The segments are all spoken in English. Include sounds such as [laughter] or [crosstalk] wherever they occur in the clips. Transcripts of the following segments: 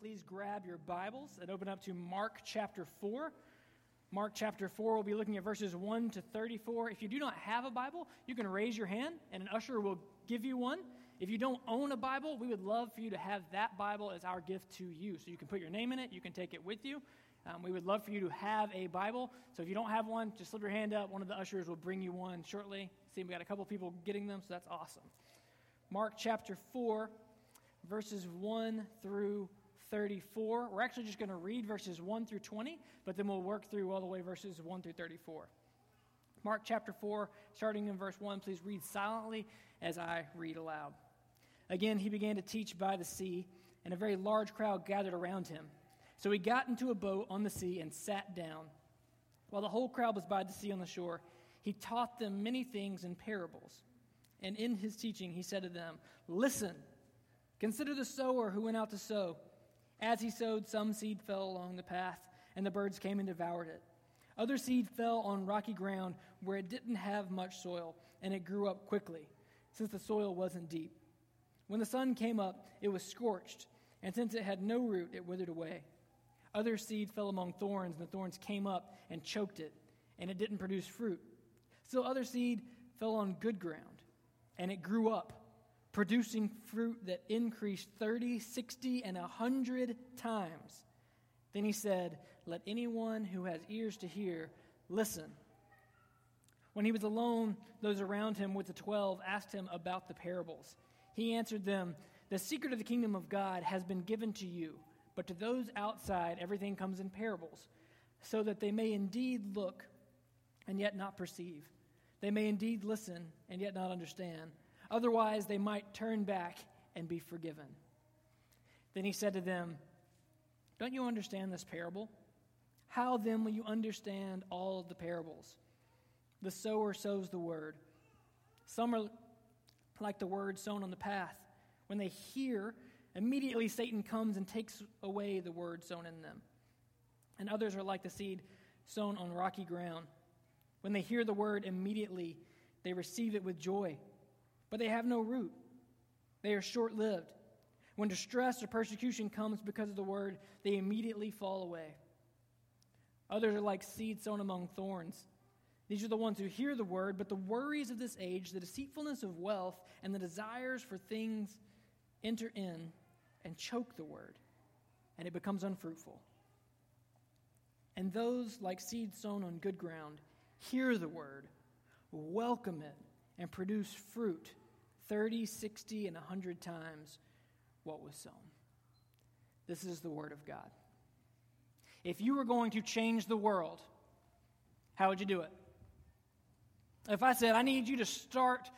please grab your Bibles and open up to Mark chapter 4. Mark chapter 4, we'll be looking at verses 1 to 34. If you do not have a Bible, you can raise your hand and an usher will give you one. If you don't own a Bible, we would love for you to have that Bible as our gift to you. So you can put your name in it, you can take it with you. Um, we would love for you to have a Bible. So if you don't have one, just slip your hand up. One of the ushers will bring you one shortly. See, we got a couple people getting them, so that's awesome. Mark chapter 4, verses 1 through 34. We're actually just going to read verses 1 through 20, but then we'll work through all the way verses 1 through 34. Mark chapter 4, starting in verse 1, please read silently as I read aloud. Again, he began to teach by the sea, and a very large crowd gathered around him. So he got into a boat on the sea and sat down. While the whole crowd was by the sea on the shore, he taught them many things in parables. And in his teaching, he said to them, Listen, consider the sower who went out to sow. As he sowed, some seed fell along the path, and the birds came and devoured it. Other seed fell on rocky ground where it didn't have much soil, and it grew up quickly, since the soil wasn't deep. When the sun came up, it was scorched, and since it had no root, it withered away. Other seed fell among thorns, and the thorns came up and choked it, and it didn't produce fruit. Still, other seed fell on good ground, and it grew up producing fruit that increased 30, 60, and 100 times. Then he said, Let anyone who has ears to hear listen. When he was alone, those around him with the twelve asked him about the parables. He answered them, The secret of the kingdom of God has been given to you, but to those outside, everything comes in parables, so that they may indeed look and yet not perceive. They may indeed listen and yet not understand Otherwise, they might turn back and be forgiven. Then he said to them, Don't you understand this parable? How then will you understand all of the parables? The sower sows the word. Some are like the word sown on the path. When they hear, immediately Satan comes and takes away the word sown in them. And others are like the seed sown on rocky ground. When they hear the word, immediately they receive it with joy but they have no root. They are short lived. When distress or persecution comes because of the word, they immediately fall away. Others are like seed sown among thorns. These are the ones who hear the word, but the worries of this age, the deceitfulness of wealth, and the desires for things enter in and choke the word, and it becomes unfruitful. And those, like seed sown on good ground, hear the word, welcome it, and produce fruit 30, 60, and 100 times what was sown. This is the Word of God. If you were going to change the world, how would you do it? If I said, I need you to start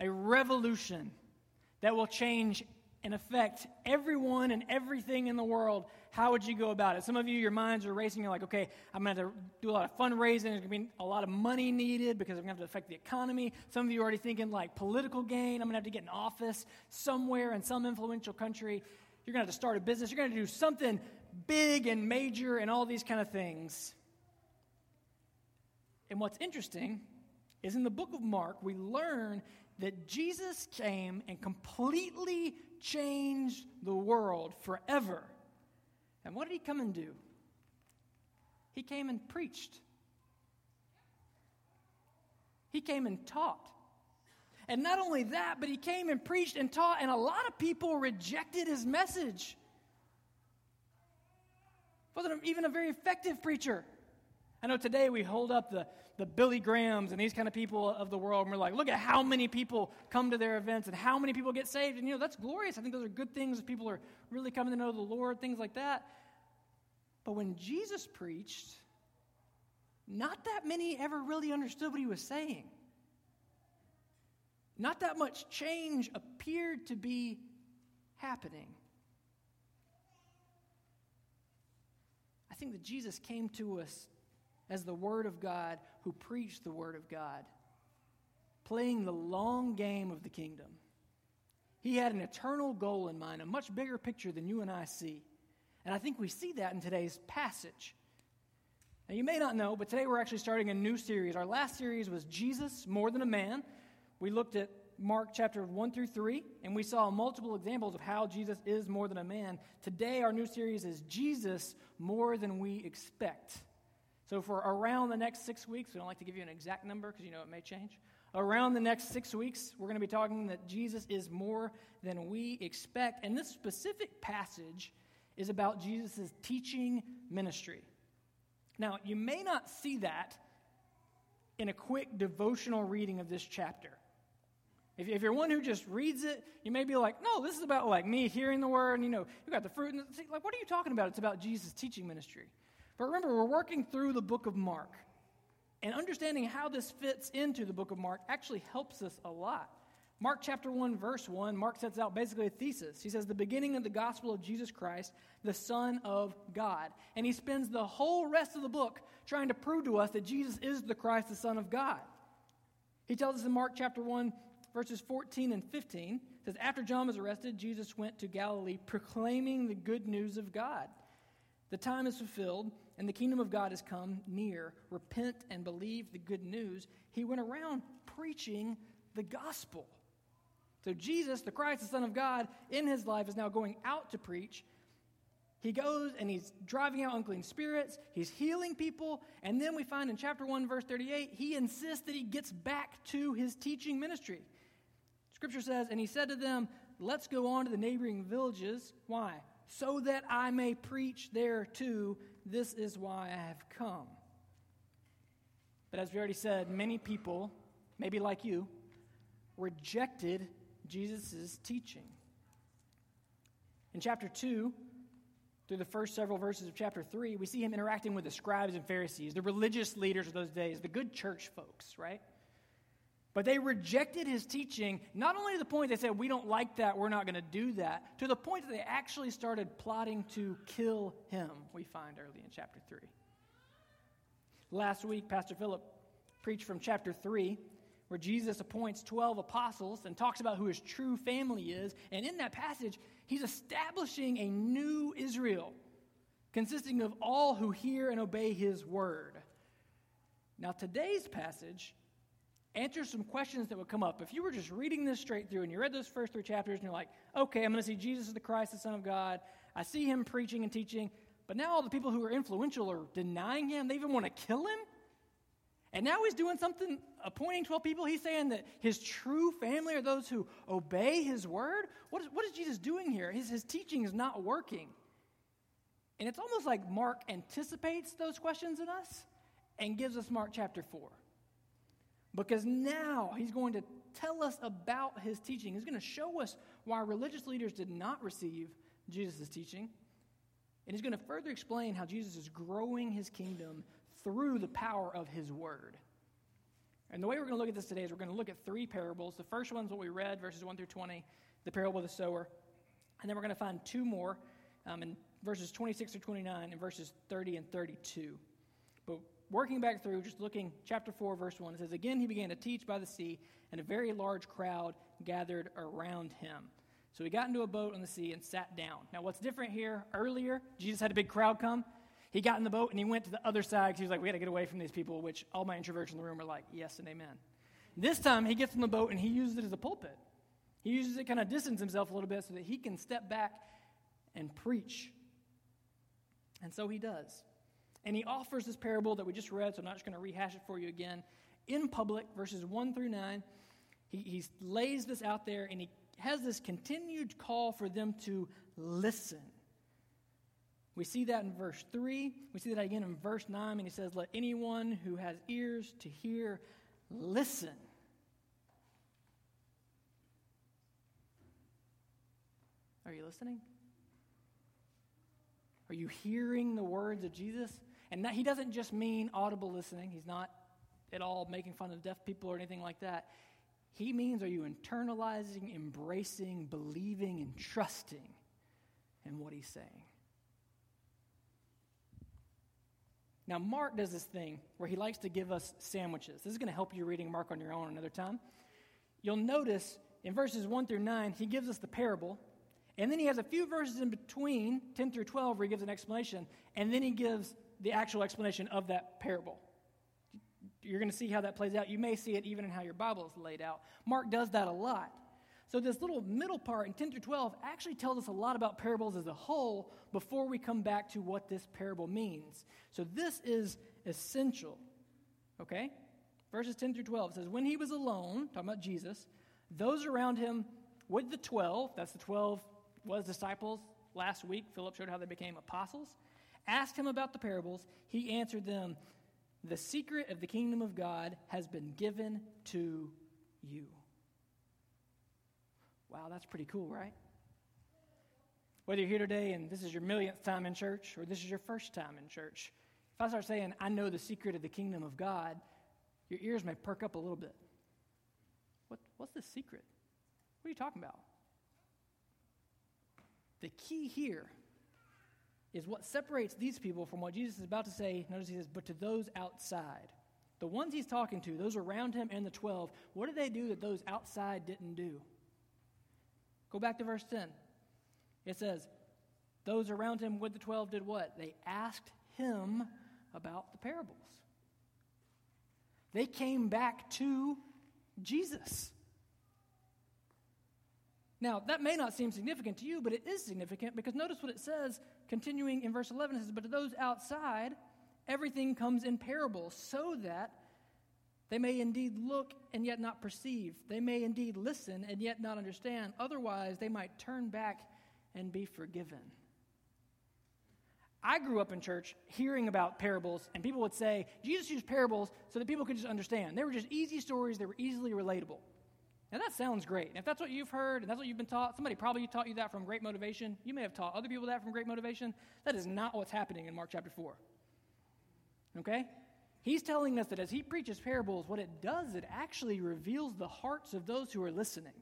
a revolution that will change and affect everyone and everything in the world, how would you go about it? Some of you, your minds are racing. You're like, okay, I'm going to do a lot of fundraising. There's going to be a lot of money needed because I'm going to have to affect the economy. Some of you are already thinking like political gain. I'm going to have to get an office somewhere in some influential country. You're going to have to start a business. You're going to do something big and major and all these kind of things. And what's interesting is in the book of Mark, we learn that Jesus came and completely changed the world forever. And what did he come and do? He came and preached. He came and taught. And not only that, but he came and preached and taught, and a lot of people rejected his message. Wasn't even a very effective preacher. I know today we hold up the, the Billy Grahams and these kind of people of the world, and we're like, look at how many people come to their events and how many people get saved. And, you know, that's glorious. I think those are good things. People are really coming to know the Lord, things like that. But when Jesus preached, not that many ever really understood what he was saying. Not that much change appeared to be happening. I think that Jesus came to us as the Word of God who preached the Word of God, playing the long game of the kingdom. He had an eternal goal in mind, a much bigger picture than you and I see. And I think we see that in today's passage. Now, you may not know, but today we're actually starting a new series. Our last series was Jesus, More Than a Man. We looked at Mark chapter 1 through 3, and we saw multiple examples of how Jesus is more than a man. Today, our new series is Jesus More Than We Expect. So, for around the next six weeks, we don't like to give you an exact number because you know it may change. Around the next six weeks, we're going to be talking that Jesus is more than we expect. And this specific passage is about Jesus' teaching ministry. Now, you may not see that in a quick devotional reading of this chapter. If, if you're one who just reads it, you may be like, no, this is about like me hearing the word, and you know, you got the fruit. And the, like, what are you talking about? It's about Jesus' teaching ministry. But remember, we're working through the book of Mark. And understanding how this fits into the book of Mark actually helps us a lot. Mark chapter 1, verse 1, Mark sets out basically a thesis. He says, The beginning of the gospel of Jesus Christ, the Son of God. And he spends the whole rest of the book trying to prove to us that Jesus is the Christ, the Son of God. He tells us in Mark chapter 1, verses 14 and 15, says, After John was arrested, Jesus went to Galilee proclaiming the good news of God. The time is fulfilled, and the kingdom of God has come near. Repent and believe the good news. He went around preaching the gospel. So, Jesus, the Christ, the Son of God, in his life is now going out to preach. He goes and he's driving out unclean spirits, he's healing people, and then we find in chapter 1, verse 38, he insists that he gets back to his teaching ministry. Scripture says, And he said to them, Let's go on to the neighboring villages. Why? So that I may preach there too. This is why I have come. But as we already said, many people, maybe like you, rejected Jesus' teaching. In chapter 2, through the first several verses of chapter 3, we see him interacting with the scribes and Pharisees, the religious leaders of those days, the good church folks, right? But they rejected his teaching, not only to the point they said, We don't like that, we're not going to do that, to the point that they actually started plotting to kill him, we find early in chapter 3. Last week, Pastor Philip preached from chapter 3 where Jesus appoints 12 apostles and talks about who his true family is. And in that passage, he's establishing a new Israel consisting of all who hear and obey his word. Now, today's passage answers some questions that would come up. If you were just reading this straight through and you read those first three chapters and you're like, okay, I'm going to see Jesus the Christ, the Son of God. I see him preaching and teaching. But now all the people who are influential are denying him. They even want to kill him. And now he's doing something, appointing 12 people. He's saying that his true family are those who obey his word. What is, what is Jesus doing here? His, his teaching is not working. And it's almost like Mark anticipates those questions in us and gives us Mark chapter 4. Because now he's going to tell us about his teaching. He's going to show us why religious leaders did not receive Jesus' teaching. And he's going to further explain how Jesus is growing his kingdom through the power of his word. And the way we're going to look at this today is we're going to look at three parables. The first one's what we read, verses 1 through 20, the parable of the sower. And then we're going to find two more um, in verses 26 through 29 and verses 30 and 32. But working back through, just looking, chapter 4, verse 1, it says, Again, he began to teach by the sea, and a very large crowd gathered around him. So he got into a boat on the sea and sat down. Now, what's different here? Earlier, Jesus had a big crowd come. He got in the boat and he went to the other side because he was like, we got to get away from these people, which all my introverts in the room are like, yes and amen. This time he gets in the boat and he uses it as a pulpit. He uses it kind of distance himself a little bit so that he can step back and preach. And so he does. And he offers this parable that we just read, so I'm not just going to rehash it for you again. In public, verses 1 through 9, he, he lays this out there and he has this continued call for them to listen. We see that in verse 3. We see that again in verse 9, and he says, Let anyone who has ears to hear listen. Are you listening? Are you hearing the words of Jesus? And that, he doesn't just mean audible listening. He's not at all making fun of deaf people or anything like that. He means are you internalizing, embracing, believing, and trusting in what he's saying? Now, Mark does this thing where he likes to give us sandwiches. This is going to help you reading Mark on your own another time. You'll notice in verses 1 through 9, he gives us the parable. And then he has a few verses in between, 10 through 12, where he gives an explanation. And then he gives the actual explanation of that parable. You're going to see how that plays out. You may see it even in how your Bible is laid out. Mark does that a lot. So, this little middle part in 10 through 12 actually tells us a lot about parables as a whole before we come back to what this parable means. So, this is essential. Okay? Verses 10 through 12 says, When he was alone, talking about Jesus, those around him with the 12, that's the 12 was disciples last week, Philip showed how they became apostles, asked him about the parables. He answered them, The secret of the kingdom of God has been given to you. Wow, that's pretty cool, right? Whether you're here today and this is your millionth time in church or this is your first time in church, if I start saying, I know the secret of the kingdom of God, your ears may perk up a little bit. What, what's the secret? What are you talking about? The key here is what separates these people from what Jesus is about to say. Notice he says, but to those outside. The ones he's talking to, those around him and the 12, what did they do that those outside didn't do? Go back to verse 10. It says, those around him with the 12 did what? They asked him about the parables. They came back to Jesus. Now, that may not seem significant to you, but it is significant because notice what it says, continuing in verse 11. It says, But to those outside, everything comes in parables, so that they may indeed look and yet not perceive. They may indeed listen and yet not understand. Otherwise, they might turn back and be forgiven. I grew up in church hearing about parables, and people would say, Jesus used parables so that people could just understand. They were just easy stories, they were easily relatable. Now, that sounds great. And if that's what you've heard and that's what you've been taught, somebody probably taught you that from great motivation. You may have taught other people that from great motivation. That is not what's happening in Mark chapter 4. Okay? He's telling us that as he preaches parables, what it does, it actually reveals the hearts of those who are listening.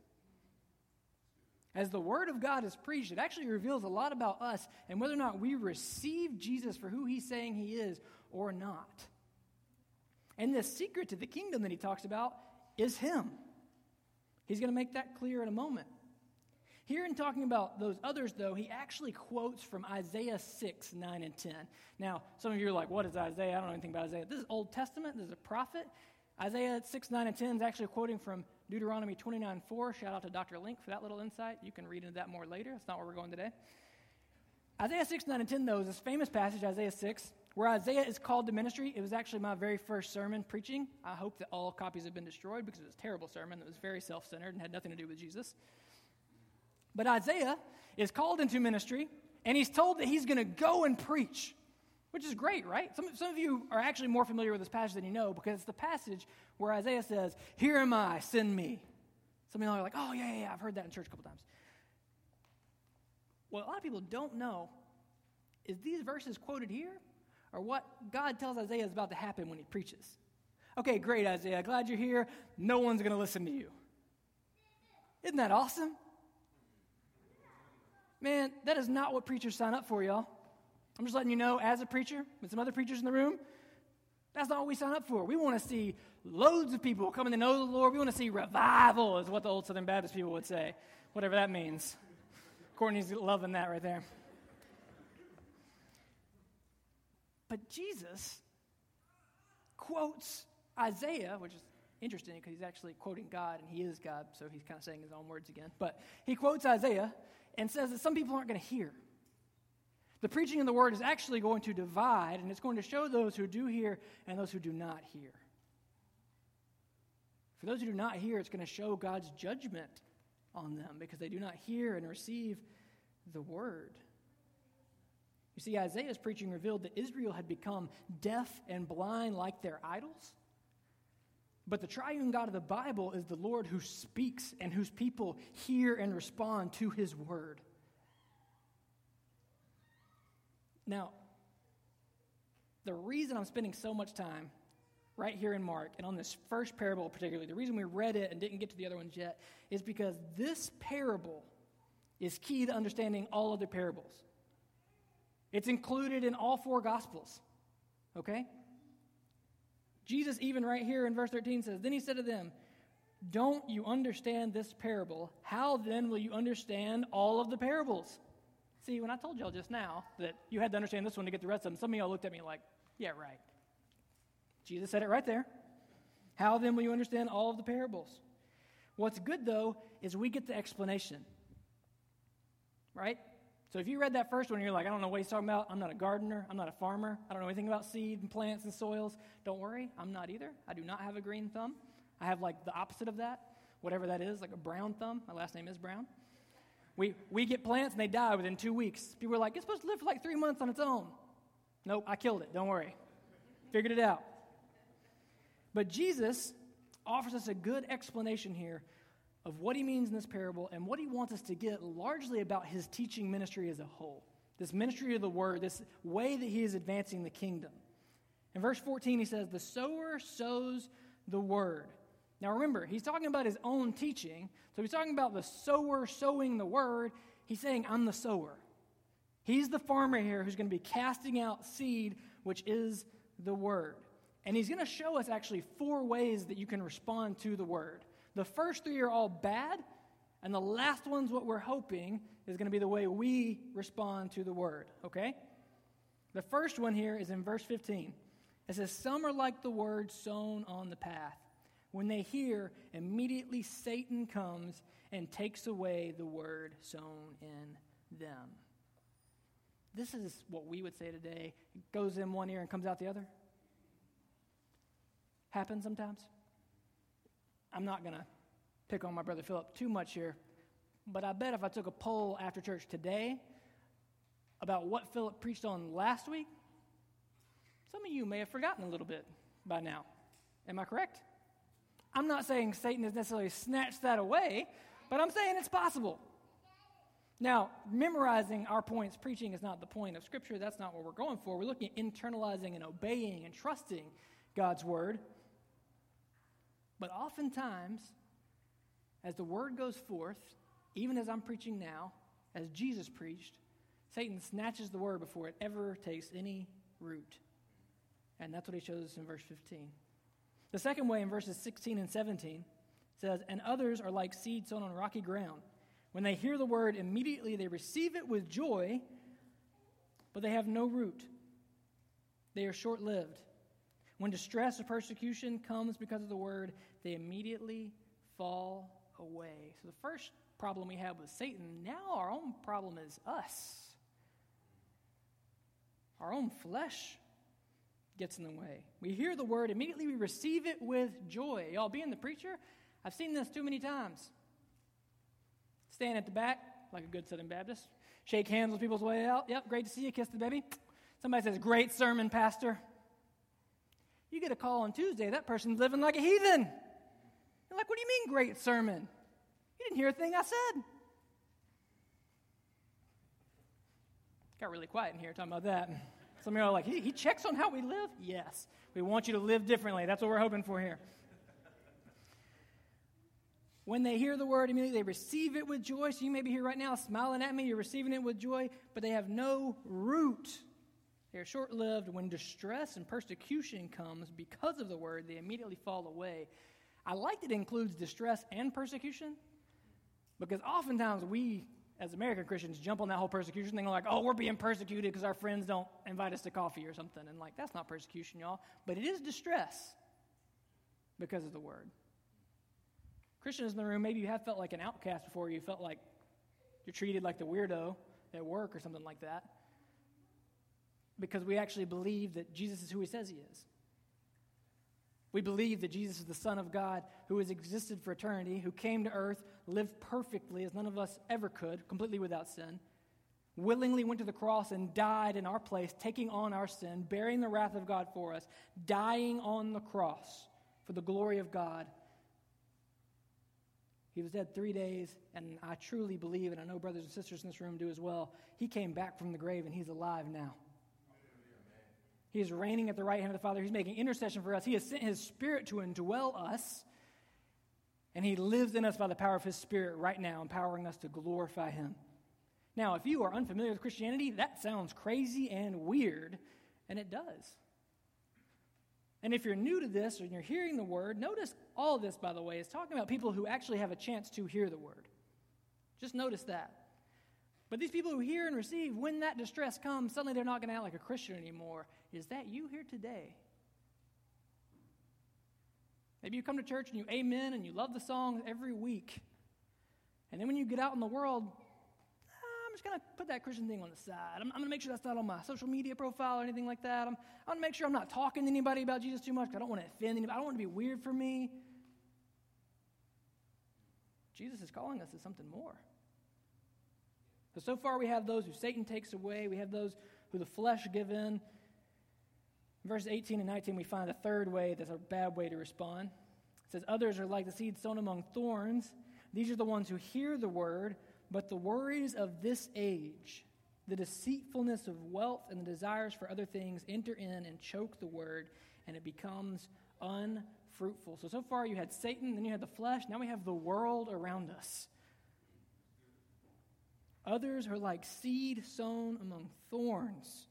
As the Word of God is preached, it actually reveals a lot about us and whether or not we receive Jesus for who He's saying He is or not. And the secret to the kingdom that He talks about is Him. He's going to make that clear in a moment. Here, in talking about those others, though, he actually quotes from Isaiah 6, 9, and 10. Now, some of you are like, what is Isaiah? I don't know anything about Isaiah. This is Old Testament, this is a prophet. Isaiah 6, 9, and 10 is actually quoting from Deuteronomy 29, 4. Shout out to Dr. Link for that little insight. You can read into that more later. That's not where we're going today. Isaiah 6, 9, and 10, though, is this famous passage, Isaiah 6, where Isaiah is called to ministry. It was actually my very first sermon preaching. I hope that all copies have been destroyed because it was a terrible sermon that was very self centered and had nothing to do with Jesus. But Isaiah is called into ministry, and he's told that he's going to go and preach, which is great, right? Some, some of you are actually more familiar with this passage than you know because it's the passage where Isaiah says, Here am I, send me. Some of you are like, Oh, yeah, yeah, yeah, I've heard that in church a couple times. What a lot of people don't know is these verses quoted here are what God tells Isaiah is about to happen when he preaches. Okay, great, Isaiah. Glad you're here. No one's going to listen to you. Isn't that awesome? Man, that is not what preachers sign up for, y'all. I'm just letting you know, as a preacher, with some other preachers in the room, that's not what we sign up for. We want to see loads of people coming to know the Lord. We want to see revival, is what the old Southern Baptist people would say, whatever that means. Courtney's loving that right there. But Jesus quotes Isaiah, which is interesting because he's actually quoting God and he is God, so he's kind of saying his own words again. But he quotes Isaiah and says that some people aren't going to hear. The preaching of the word is actually going to divide, and it's going to show those who do hear and those who do not hear. For those who do not hear, it's going to show God's judgment on them because they do not hear and receive the word. You see, Isaiah's preaching revealed that Israel had become deaf and blind like their idols. But the triune God of the Bible is the Lord who speaks and whose people hear and respond to his word. Now, the reason I'm spending so much time right here in Mark and on this first parable particularly, the reason we read it and didn't get to the other ones yet is because this parable is key to understanding all other parables. It's included in all four Gospels. Okay? Jesus, even right here in verse 13, says, Then he said to them, Don't you understand this parable? How then will you understand all of the parables? See, when I told y'all just now that you had to understand this one to get the rest of them, some of y'all looked at me like, Yeah, right. Jesus said it right there. How then will you understand all of the parables? What's good, though, is we get the explanation. Right? So if you read that first one, you're like, I don't know what he's talking about. I'm not a gardener. I'm not a farmer. I don't know anything about seed and plants and soils. Don't worry, I'm not either. I do not have a green thumb. I have like the opposite of that, whatever that is, like a brown thumb. My last name is Brown. We, we get plants and they die within two weeks. People are like, it's supposed to live for like three months on its own. Nope, I killed it. Don't worry. Figured it out. But Jesus offers us a good explanation here of what he means in this parable and what he wants us to get largely about his teaching ministry as a whole. This ministry of the word, this way that he is advancing the kingdom. In verse 14, he says, The sower sows the word. Now remember, he's talking about his own teaching. So he's talking about the sower sowing the word. He's saying, I'm the sower. He's the farmer here who's going to be casting out seed, which is the word. And he's going to show us actually four ways that you can respond to the word. The first three are all bad, and the last one's what we're hoping is going to be the way we respond to the word, okay? The first one here is in verse 15. It says, Some are like the word sown on the path. When they hear, immediately Satan comes and takes away the word sown in them. This is what we would say today. It goes in one ear and comes out the other. Happens sometimes. I'm not going to pick on my brother Philip too much here, but I bet if I took a poll after church today about what Philip preached on last week, some of you may have forgotten a little bit by now. Am I correct? I'm not saying Satan has necessarily snatched that away, but I'm saying it's possible. Now, memorizing our points, preaching is not the point of Scripture. That's not what we're going for. We're looking at internalizing and obeying and trusting God's Word. But oftentimes, as the Word goes forth, even as I'm preaching now, as Jesus preached, Satan snatches the Word before it ever takes any root. And that's what he shows us in verse 15. The second way in verses 16 and 17 says, And others are like seed sown on rocky ground. When they hear the word, immediately they receive it with joy, but they have no root. They are short lived. When distress or persecution comes because of the word, they immediately fall away. So the first problem we have with Satan, now our own problem is us. Our own flesh gets in the way. We hear the word, immediately we receive it with joy. Y'all, being the preacher, I've seen this too many times. Stand at the back, like a good Southern Baptist, shake hands with people's way out. Yep, great to see you, kiss the baby. Somebody says, Great sermon, Pastor. You get a call on Tuesday, that person's living like a heathen. You're like, What do you mean, great sermon? You didn't hear a thing I said. Got really quiet in here talking about that. Some of you are like, he, he checks on how we live? Yes. We want you to live differently. That's what we're hoping for here. When they hear the word, immediately they receive it with joy. So you may be here right now smiling at me, you're receiving it with joy, but they have no root. They are short lived. When distress and persecution comes because of the word, they immediately fall away. I like that it includes distress and persecution because oftentimes we as American Christians jump on that whole persecution thing, like, oh, we're being persecuted because our friends don't invite us to coffee or something. And like, that's not persecution, y'all. But it is distress because of the word. Christians in the room, maybe you have felt like an outcast before. You felt like you're treated like the weirdo at work or something like that. Because we actually believe that Jesus is who he says he is. We believe that Jesus is the Son of God who has existed for eternity, who came to earth, lived perfectly as none of us ever could, completely without sin, willingly went to the cross and died in our place, taking on our sin, bearing the wrath of God for us, dying on the cross for the glory of God. He was dead three days, and I truly believe, and I know brothers and sisters in this room do as well, he came back from the grave and he's alive now. He is reigning at the right hand of the Father. He's making intercession for us. He has sent His Spirit to indwell us, and He lives in us by the power of His Spirit right now, empowering us to glorify Him. Now, if you are unfamiliar with Christianity, that sounds crazy and weird, and it does. And if you're new to this or you're hearing the word, notice all this, by the way, is talking about people who actually have a chance to hear the word. Just notice that. But these people who hear and receive, when that distress comes, suddenly they're not going to act like a Christian anymore. Is that you here today? Maybe you come to church and you amen and you love the songs every week. And then when you get out in the world, ah, I'm just going to put that Christian thing on the side. I'm, I'm going to make sure that's not on my social media profile or anything like that. I'm, I'm going to make sure I'm not talking to anybody about Jesus too much I don't want to offend anybody. I don't want to be weird for me. Jesus is calling us to something more. So, so far we have those who Satan takes away, we have those who the flesh give in. In verses 18 and 19, we find a third way that's a bad way to respond. It says, Others are like the seed sown among thorns. These are the ones who hear the word, but the worries of this age, the deceitfulness of wealth, and the desires for other things enter in and choke the word, and it becomes unfruitful. So, so far you had Satan, then you had the flesh, now we have the world around us. Others are like seed sown among thorns.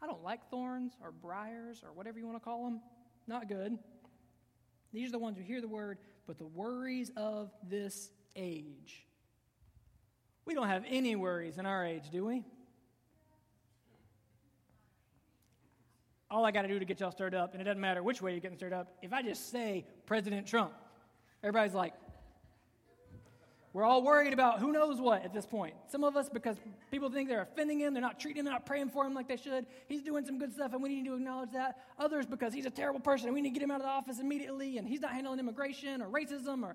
I don't like thorns or briars or whatever you want to call them. Not good. These are the ones who hear the word, but the worries of this age. We don't have any worries in our age, do we? All I got to do to get y'all stirred up, and it doesn't matter which way you're getting stirred up, if I just say President Trump, everybody's like, we're all worried about who knows what at this point. Some of us, because people think they're offending him, they're not treating him, they're not praying for him like they should. He's doing some good stuff, and we need to acknowledge that. Others, because he's a terrible person, and we need to get him out of the office immediately, and he's not handling immigration or racism or.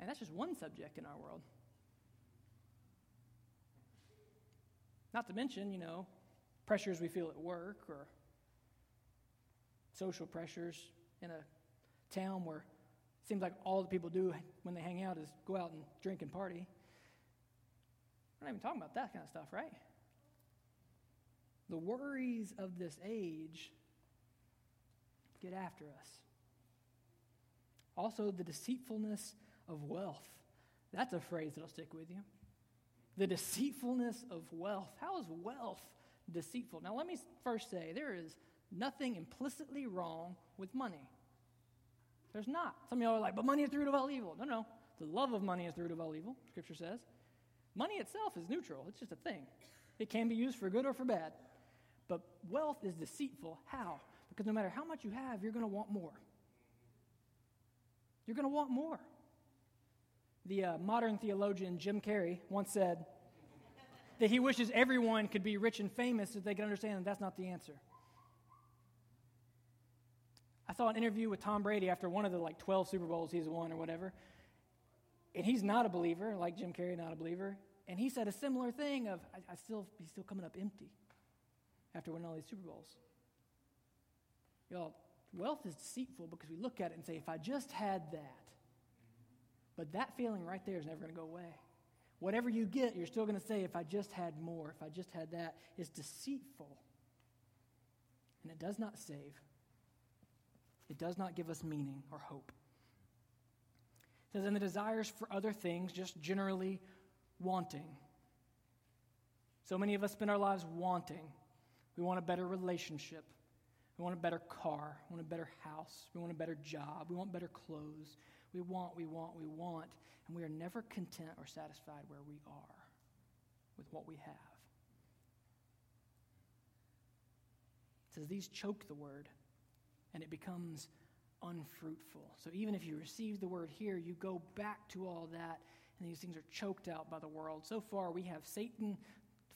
And that's just one subject in our world. Not to mention, you know, pressures we feel at work or social pressures in a town where Seems like all the people do when they hang out is go out and drink and party. We're not even talking about that kind of stuff, right? The worries of this age get after us. Also, the deceitfulness of wealth. That's a phrase that'll stick with you. The deceitfulness of wealth. How is wealth deceitful? Now, let me first say there is nothing implicitly wrong with money. There's not. Some of y'all are like, but money is the root of all evil. No, no. The love of money is the root of all evil, Scripture says. Money itself is neutral, it's just a thing. It can be used for good or for bad. But wealth is deceitful. How? Because no matter how much you have, you're going to want more. You're going to want more. The uh, modern theologian Jim Carrey once said that he wishes everyone could be rich and famous so they could understand that that's not the answer. Saw an interview with Tom Brady after one of the like 12 Super Bowls he's won or whatever. And he's not a believer, like Jim Carrey, not a believer. And he said a similar thing of, I, I still, he's still coming up empty after winning all these Super Bowls. Y'all, wealth is deceitful because we look at it and say, if I just had that. But that feeling right there is never going to go away. Whatever you get, you're still going to say, if I just had more, if I just had that, is deceitful. And it does not save. It does not give us meaning or hope. It says, and the desires for other things, just generally wanting. So many of us spend our lives wanting. We want a better relationship. We want a better car. We want a better house. We want a better job. We want better clothes. We want, we want, we want. And we are never content or satisfied where we are with what we have. It says these choke the word and it becomes unfruitful. So even if you receive the word here, you go back to all that, and these things are choked out by the world. So far, we have Satan,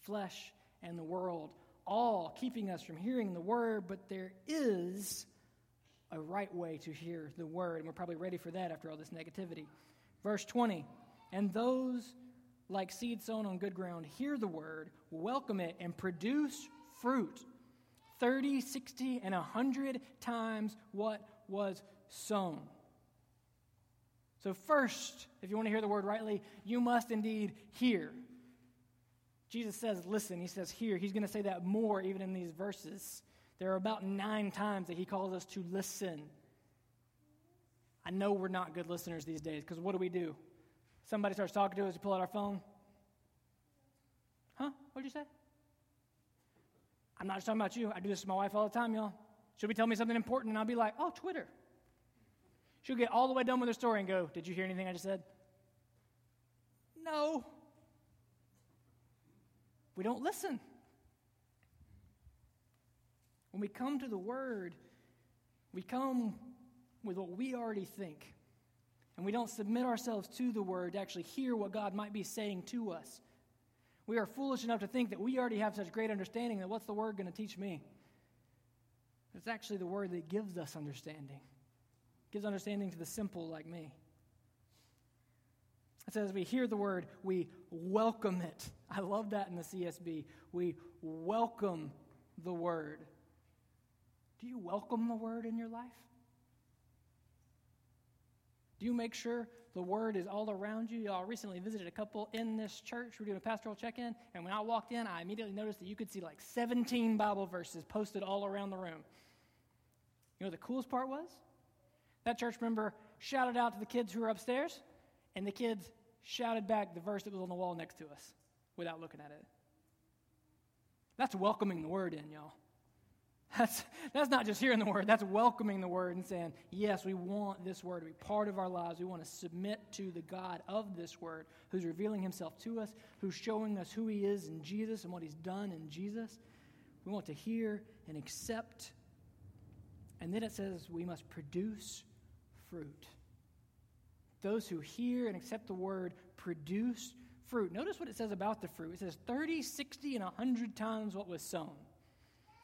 flesh, and the world all keeping us from hearing the word, but there is a right way to hear the word, and we're probably ready for that after all this negativity. Verse 20 And those like seed sown on good ground hear the word, welcome it, and produce fruit 30, 60, and 100 times what was sown. So, first, if you want to hear the word rightly, you must indeed hear. Jesus says, listen. He says, hear. He's going to say that more even in these verses. There are about nine times that he calls us to listen. I know we're not good listeners these days because what do we do? Somebody starts talking to us, we pull out our phone. Huh? What did you say? I'm not just talking about you. I do this to my wife all the time, y'all. She'll be telling me something important, and I'll be like, oh, Twitter. She'll get all the way done with her story and go, Did you hear anything I just said? No. We don't listen. When we come to the Word, we come with what we already think, and we don't submit ourselves to the word to actually hear what God might be saying to us, we are foolish enough to think that we already have such great understanding that what's the word going to teach me? It's actually the word that gives us understanding, it gives understanding to the simple like me. It says, we hear the word, we welcome it. I love that in the CSB. We welcome the word. Do you welcome the word in your life? Do you make sure the word is all around you? Y'all recently visited a couple in this church. We're doing a pastoral check in. And when I walked in, I immediately noticed that you could see like 17 Bible verses posted all around the room. You know what the coolest part was? That church member shouted out to the kids who were upstairs, and the kids shouted back the verse that was on the wall next to us without looking at it. That's welcoming the word in, y'all. That's, that's not just hearing the word, that's welcoming the word and saying, yes, we want this word to be part of our lives. We want to submit to the God of this word who's revealing himself to us, who's showing us who he is in Jesus and what he's done in Jesus. We want to hear and accept. And then it says we must produce fruit. Those who hear and accept the word produce fruit. Notice what it says about the fruit. It says 30, 60, and 100 times what was sown.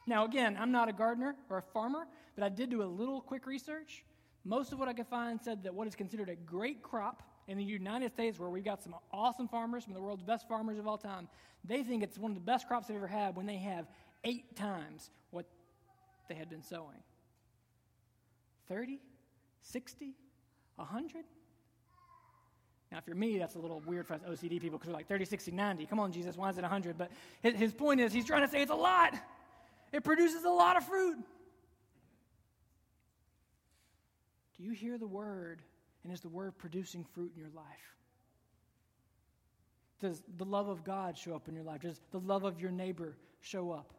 Now, again, I'm not a gardener or a farmer, but I did do a little quick research. Most of what I could find said that what is considered a great crop in the United States, where we've got some awesome farmers, some of the world's best farmers of all time, they think it's one of the best crops they've ever had when they have eight times what they had been sowing 30, 60, 100? Now, if you're me, that's a little weird for us OCD people because we're like 30, 60, 90. Come on, Jesus, why is it 100? But his point is, he's trying to say it's a lot. It produces a lot of fruit. Do you hear the word? And is the word producing fruit in your life? Does the love of God show up in your life? Does the love of your neighbor show up?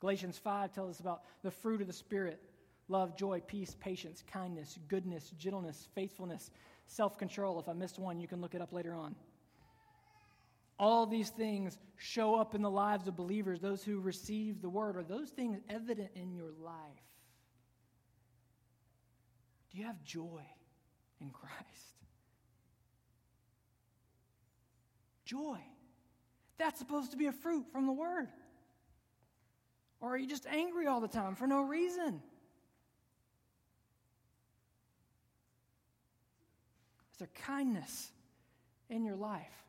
Galatians 5 tells us about the fruit of the Spirit love, joy, peace, patience, kindness, goodness, gentleness, faithfulness, self control. If I missed one, you can look it up later on. All these things show up in the lives of believers, those who receive the word. Are those things evident in your life? Do you have joy in Christ? Joy. That's supposed to be a fruit from the word. Or are you just angry all the time for no reason? Is there kindness in your life?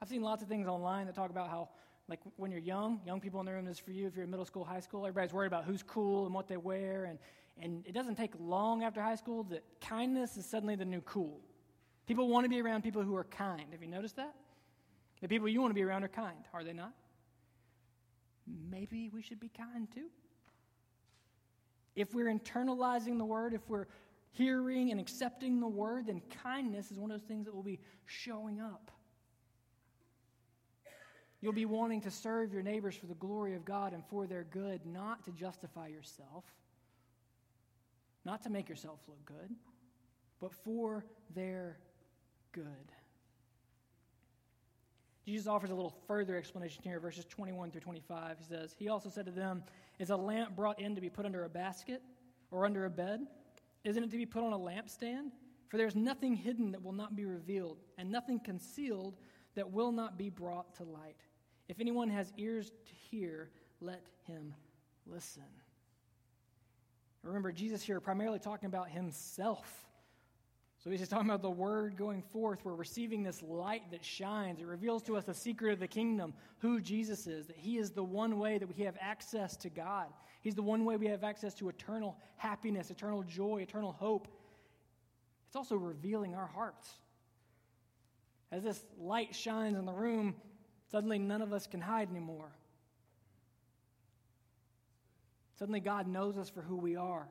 I've seen lots of things online that talk about how, like, when you're young, young people in the room, is for you. If you're in middle school, high school, everybody's worried about who's cool and what they wear. And, and it doesn't take long after high school that kindness is suddenly the new cool. People want to be around people who are kind. Have you noticed that? The people you want to be around are kind, are they not? Maybe we should be kind too. If we're internalizing the word, if we're hearing and accepting the word, then kindness is one of those things that will be showing up. You'll be wanting to serve your neighbors for the glory of God and for their good, not to justify yourself, not to make yourself look good, but for their good. Jesus offers a little further explanation here, verses 21 through 25. He says, He also said to them, Is a lamp brought in to be put under a basket or under a bed? Isn't it to be put on a lampstand? For there is nothing hidden that will not be revealed, and nothing concealed that will not be brought to light. If anyone has ears to hear, let him listen. Remember, Jesus here primarily talking about himself. So he's just talking about the word going forth. We're receiving this light that shines. It reveals to us the secret of the kingdom, who Jesus is, that he is the one way that we have access to God. He's the one way we have access to eternal happiness, eternal joy, eternal hope. It's also revealing our hearts. As this light shines in the room, Suddenly, none of us can hide anymore. Suddenly, God knows us for who we are.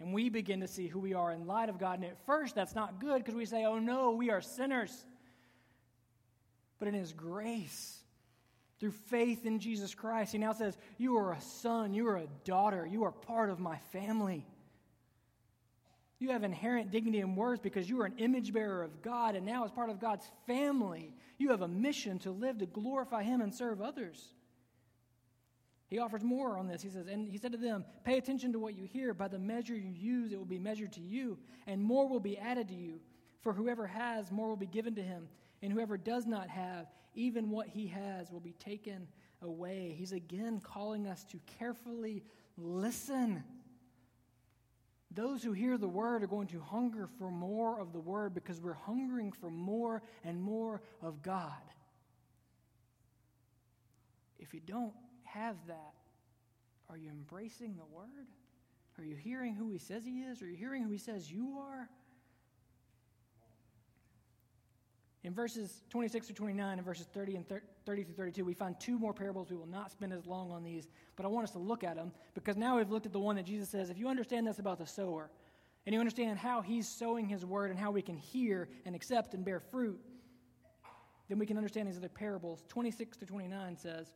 And we begin to see who we are in light of God. And at first, that's not good because we say, oh no, we are sinners. But in His grace, through faith in Jesus Christ, He now says, You are a son, you are a daughter, you are part of my family. You have inherent dignity and worth because you are an image bearer of God, and now, as part of God's family, you have a mission to live to glorify Him and serve others. He offers more on this. He says, And he said to them, Pay attention to what you hear. By the measure you use, it will be measured to you, and more will be added to you. For whoever has, more will be given to him. And whoever does not have, even what he has will be taken away. He's again calling us to carefully listen. Those who hear the word are going to hunger for more of the word because we're hungering for more and more of God. If you don't have that, are you embracing the word? Are you hearing who he says he is? Are you hearing who he says you are? In verses 26 to 29 and verses 30 and 30 through 32, we find two more parables. We will not spend as long on these, but I want us to look at them because now we've looked at the one that Jesus says, if you understand this about the sower, and you understand how he's sowing his word and how we can hear and accept and bear fruit, then we can understand these other parables. 26 to 29 says,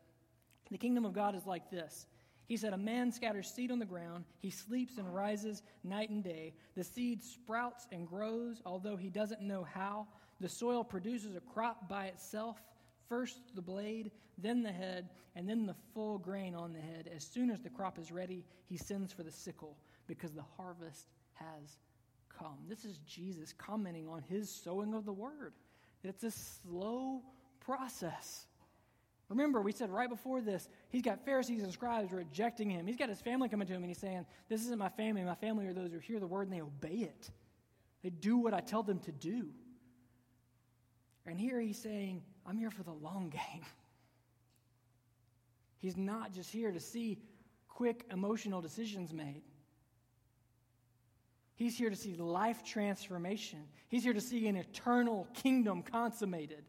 The kingdom of God is like this. He said, A man scatters seed on the ground. He sleeps and rises night and day. The seed sprouts and grows, although he doesn't know how. The soil produces a crop by itself first the blade, then the head, and then the full grain on the head. As soon as the crop is ready, he sends for the sickle because the harvest has come. This is Jesus commenting on his sowing of the word. It's a slow process. Remember, we said right before this, he's got Pharisees and scribes rejecting him. He's got his family coming to him and he's saying, This isn't my family. My family are those who hear the word and they obey it. They do what I tell them to do. And here he's saying, I'm here for the long game. [laughs] He's not just here to see quick emotional decisions made. He's here to see life transformation. He's here to see an eternal kingdom consummated.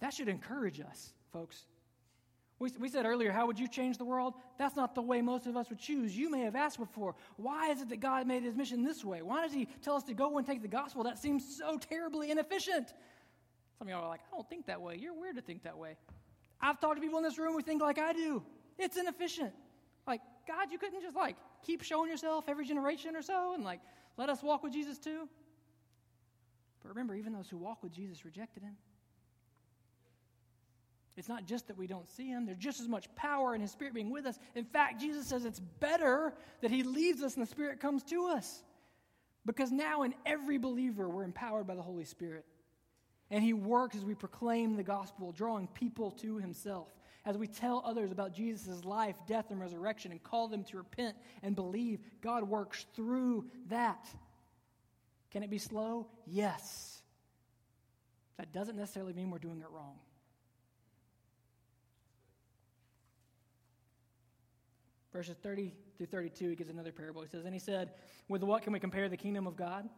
That should encourage us, folks. We, we said earlier, how would you change the world? That's not the way most of us would choose. You may have asked before, why is it that God made his mission this way? Why does he tell us to go and take the gospel? That seems so terribly inefficient. Some of y'all are like, I don't think that way. You're weird to think that way. I've talked to people in this room who think like I do. It's inefficient. Like, God, you couldn't just like keep showing yourself every generation or so and like let us walk with Jesus too? But remember, even those who walk with Jesus rejected him. It's not just that we don't see him, there's just as much power in his spirit being with us. In fact, Jesus says it's better that he leaves us and the spirit comes to us. Because now in every believer, we're empowered by the Holy Spirit. And he works as we proclaim the gospel, drawing people to himself. As we tell others about Jesus' life, death, and resurrection and call them to repent and believe, God works through that. Can it be slow? Yes. That doesn't necessarily mean we're doing it wrong. Verses 30 through 32, he gives another parable. He says, And he said, With what can we compare the kingdom of God?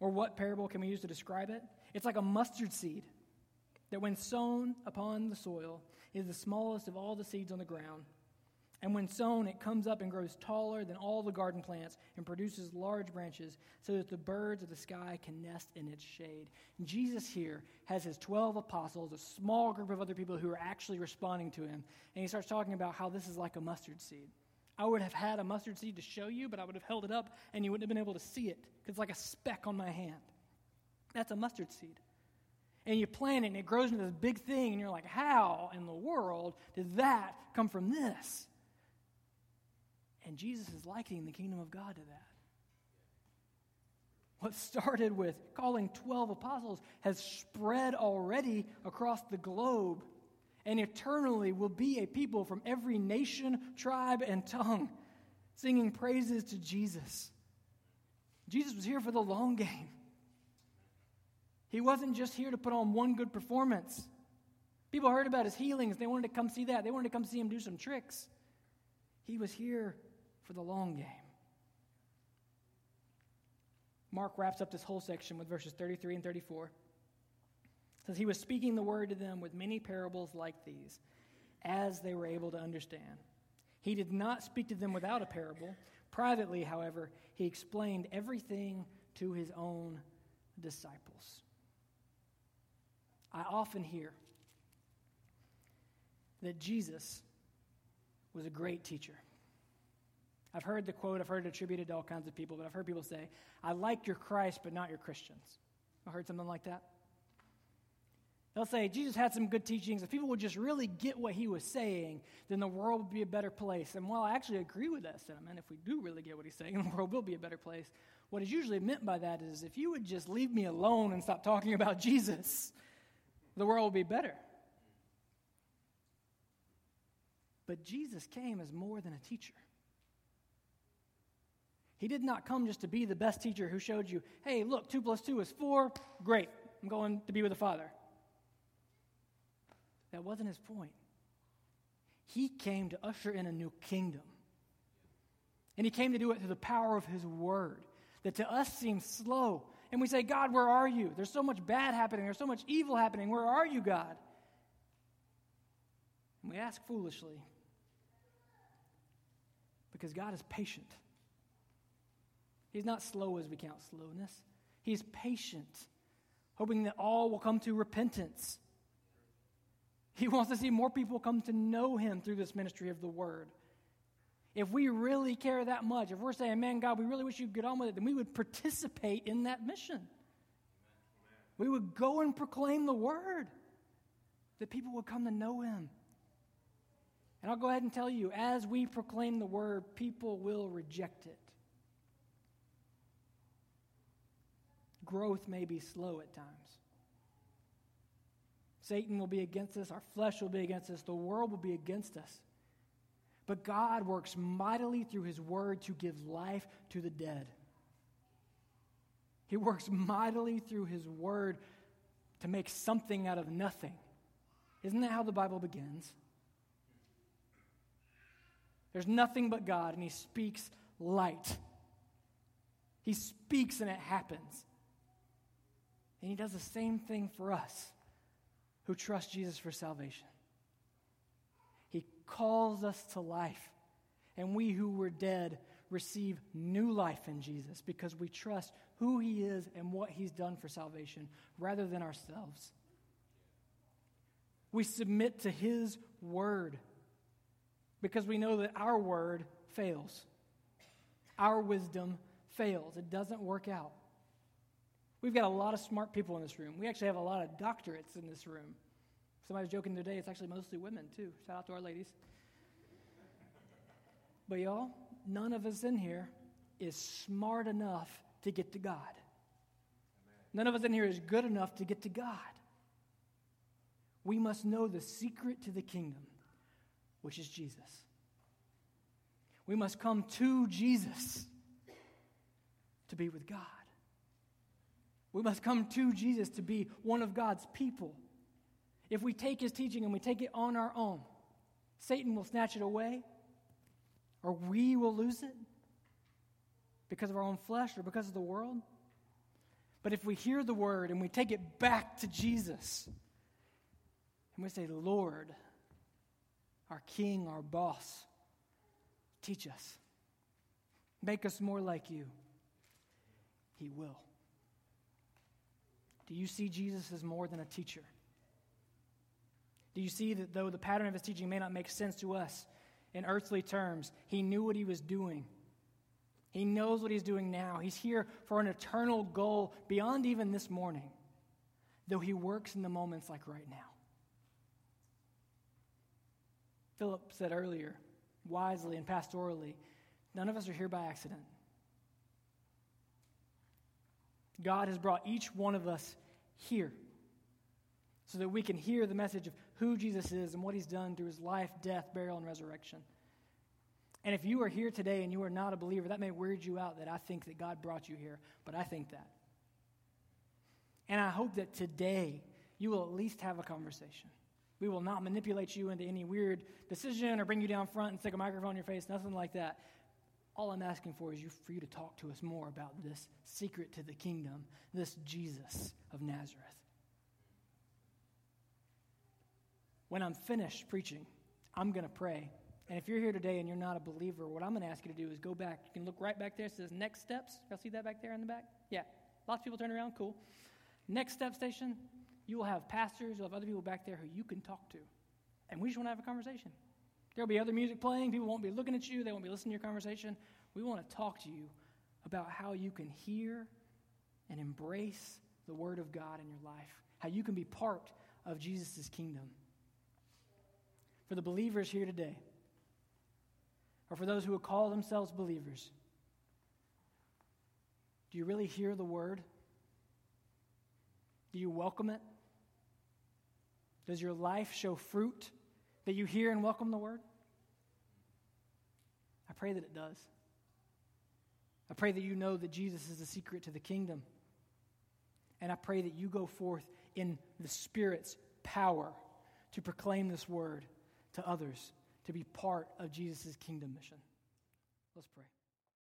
Or what parable can we use to describe it? It's like a mustard seed that, when sown upon the soil, is the smallest of all the seeds on the ground. And when sown, it comes up and grows taller than all the garden plants and produces large branches so that the birds of the sky can nest in its shade. Jesus here has his 12 apostles, a small group of other people who are actually responding to him. And he starts talking about how this is like a mustard seed. I would have had a mustard seed to show you, but I would have held it up and you wouldn't have been able to see it because it's like a speck on my hand. That's a mustard seed. And you plant it and it grows into this big thing, and you're like, how in the world did that come from this? And Jesus is likening the kingdom of God to that. What started with calling 12 apostles has spread already across the globe and eternally will be a people from every nation, tribe, and tongue singing praises to Jesus. Jesus was here for the long game. He wasn't just here to put on one good performance. People heard about his healings. They wanted to come see that. They wanted to come see him do some tricks. He was here for the long game. Mark wraps up this whole section with verses 33 and 34. It says, He was speaking the word to them with many parables like these, as they were able to understand. He did not speak to them without a parable. Privately, however, he explained everything to his own disciples. I often hear that Jesus was a great teacher. I've heard the quote, I've heard it attributed to all kinds of people, but I've heard people say, I like your Christ, but not your Christians. I've heard something like that. They'll say Jesus had some good teachings. If people would just really get what he was saying, then the world would be a better place. And while I actually agree with that sentiment, if we do really get what he's saying, [laughs] the world will be a better place. What is usually meant by that is if you would just leave me alone and stop talking about [laughs] Jesus, the world will be better. But Jesus came as more than a teacher. He did not come just to be the best teacher who showed you, hey, look, two plus two is four. Great. I'm going to be with the Father. That wasn't his point. He came to usher in a new kingdom. And he came to do it through the power of his word, that to us seems slow. And we say, God, where are you? There's so much bad happening. There's so much evil happening. Where are you, God? And we ask foolishly because God is patient. He's not slow as we count slowness, He's patient, hoping that all will come to repentance. He wants to see more people come to know Him through this ministry of the Word. If we really care that much, if we're saying, man, God, we really wish you'd get on with it, then we would participate in that mission. We would go and proclaim the Word, that people would come to know Him. And I'll go ahead and tell you, as we proclaim the Word, people will reject it. Growth may be slow at times. Satan will be against us, our flesh will be against us, the world will be against us. But God works mightily through his word to give life to the dead. He works mightily through his word to make something out of nothing. Isn't that how the Bible begins? There's nothing but God, and he speaks light. He speaks and it happens. And he does the same thing for us who trust Jesus for salvation. He calls us to life, and we who were dead receive new life in Jesus because we trust who He is and what He's done for salvation rather than ourselves. We submit to His word because we know that our word fails. Our wisdom fails, it doesn't work out. We've got a lot of smart people in this room. We actually have a lot of doctorates in this room. Somebody was joking today, it's actually mostly women, too. Shout out to our ladies. But y'all, none of us in here is smart enough to get to God. None of us in here is good enough to get to God. We must know the secret to the kingdom, which is Jesus. We must come to Jesus to be with God. We must come to Jesus to be one of God's people. If we take his teaching and we take it on our own, Satan will snatch it away, or we will lose it because of our own flesh or because of the world. But if we hear the word and we take it back to Jesus, and we say, Lord, our King, our boss, teach us, make us more like you, He will. Do you see Jesus as more than a teacher? Do you see that though the pattern of his teaching may not make sense to us in earthly terms, he knew what he was doing? He knows what he's doing now. He's here for an eternal goal beyond even this morning, though he works in the moments like right now. Philip said earlier, wisely and pastorally, none of us are here by accident. God has brought each one of us here so that we can hear the message of who Jesus is and what he's done through his life, death, burial, and resurrection. And if you are here today and you are not a believer, that may weird you out that I think that God brought you here, but I think that. And I hope that today you will at least have a conversation. We will not manipulate you into any weird decision or bring you down front and stick a microphone in your face, nothing like that. All I'm asking for is you, for you to talk to us more about this secret to the kingdom, this Jesus of Nazareth. When I'm finished preaching, I'm going to pray. And if you're here today and you're not a believer, what I'm going to ask you to do is go back. You can look right back there. It says next steps. Y'all see that back there in the back? Yeah. Lots of people turn around. Cool. Next step station, you will have pastors, you'll have other people back there who you can talk to. And we just want to have a conversation. There'll be other music playing. People won't be looking at you. They won't be listening to your conversation. We want to talk to you about how you can hear and embrace the Word of God in your life, how you can be part of Jesus' kingdom. For the believers here today, or for those who would call themselves believers, do you really hear the word? Do you welcome it? Does your life show fruit that you hear and welcome the word? I pray that it does. I pray that you know that Jesus is the secret to the kingdom. And I pray that you go forth in the Spirit's power to proclaim this word to others, to be part of Jesus' kingdom mission. Let's pray.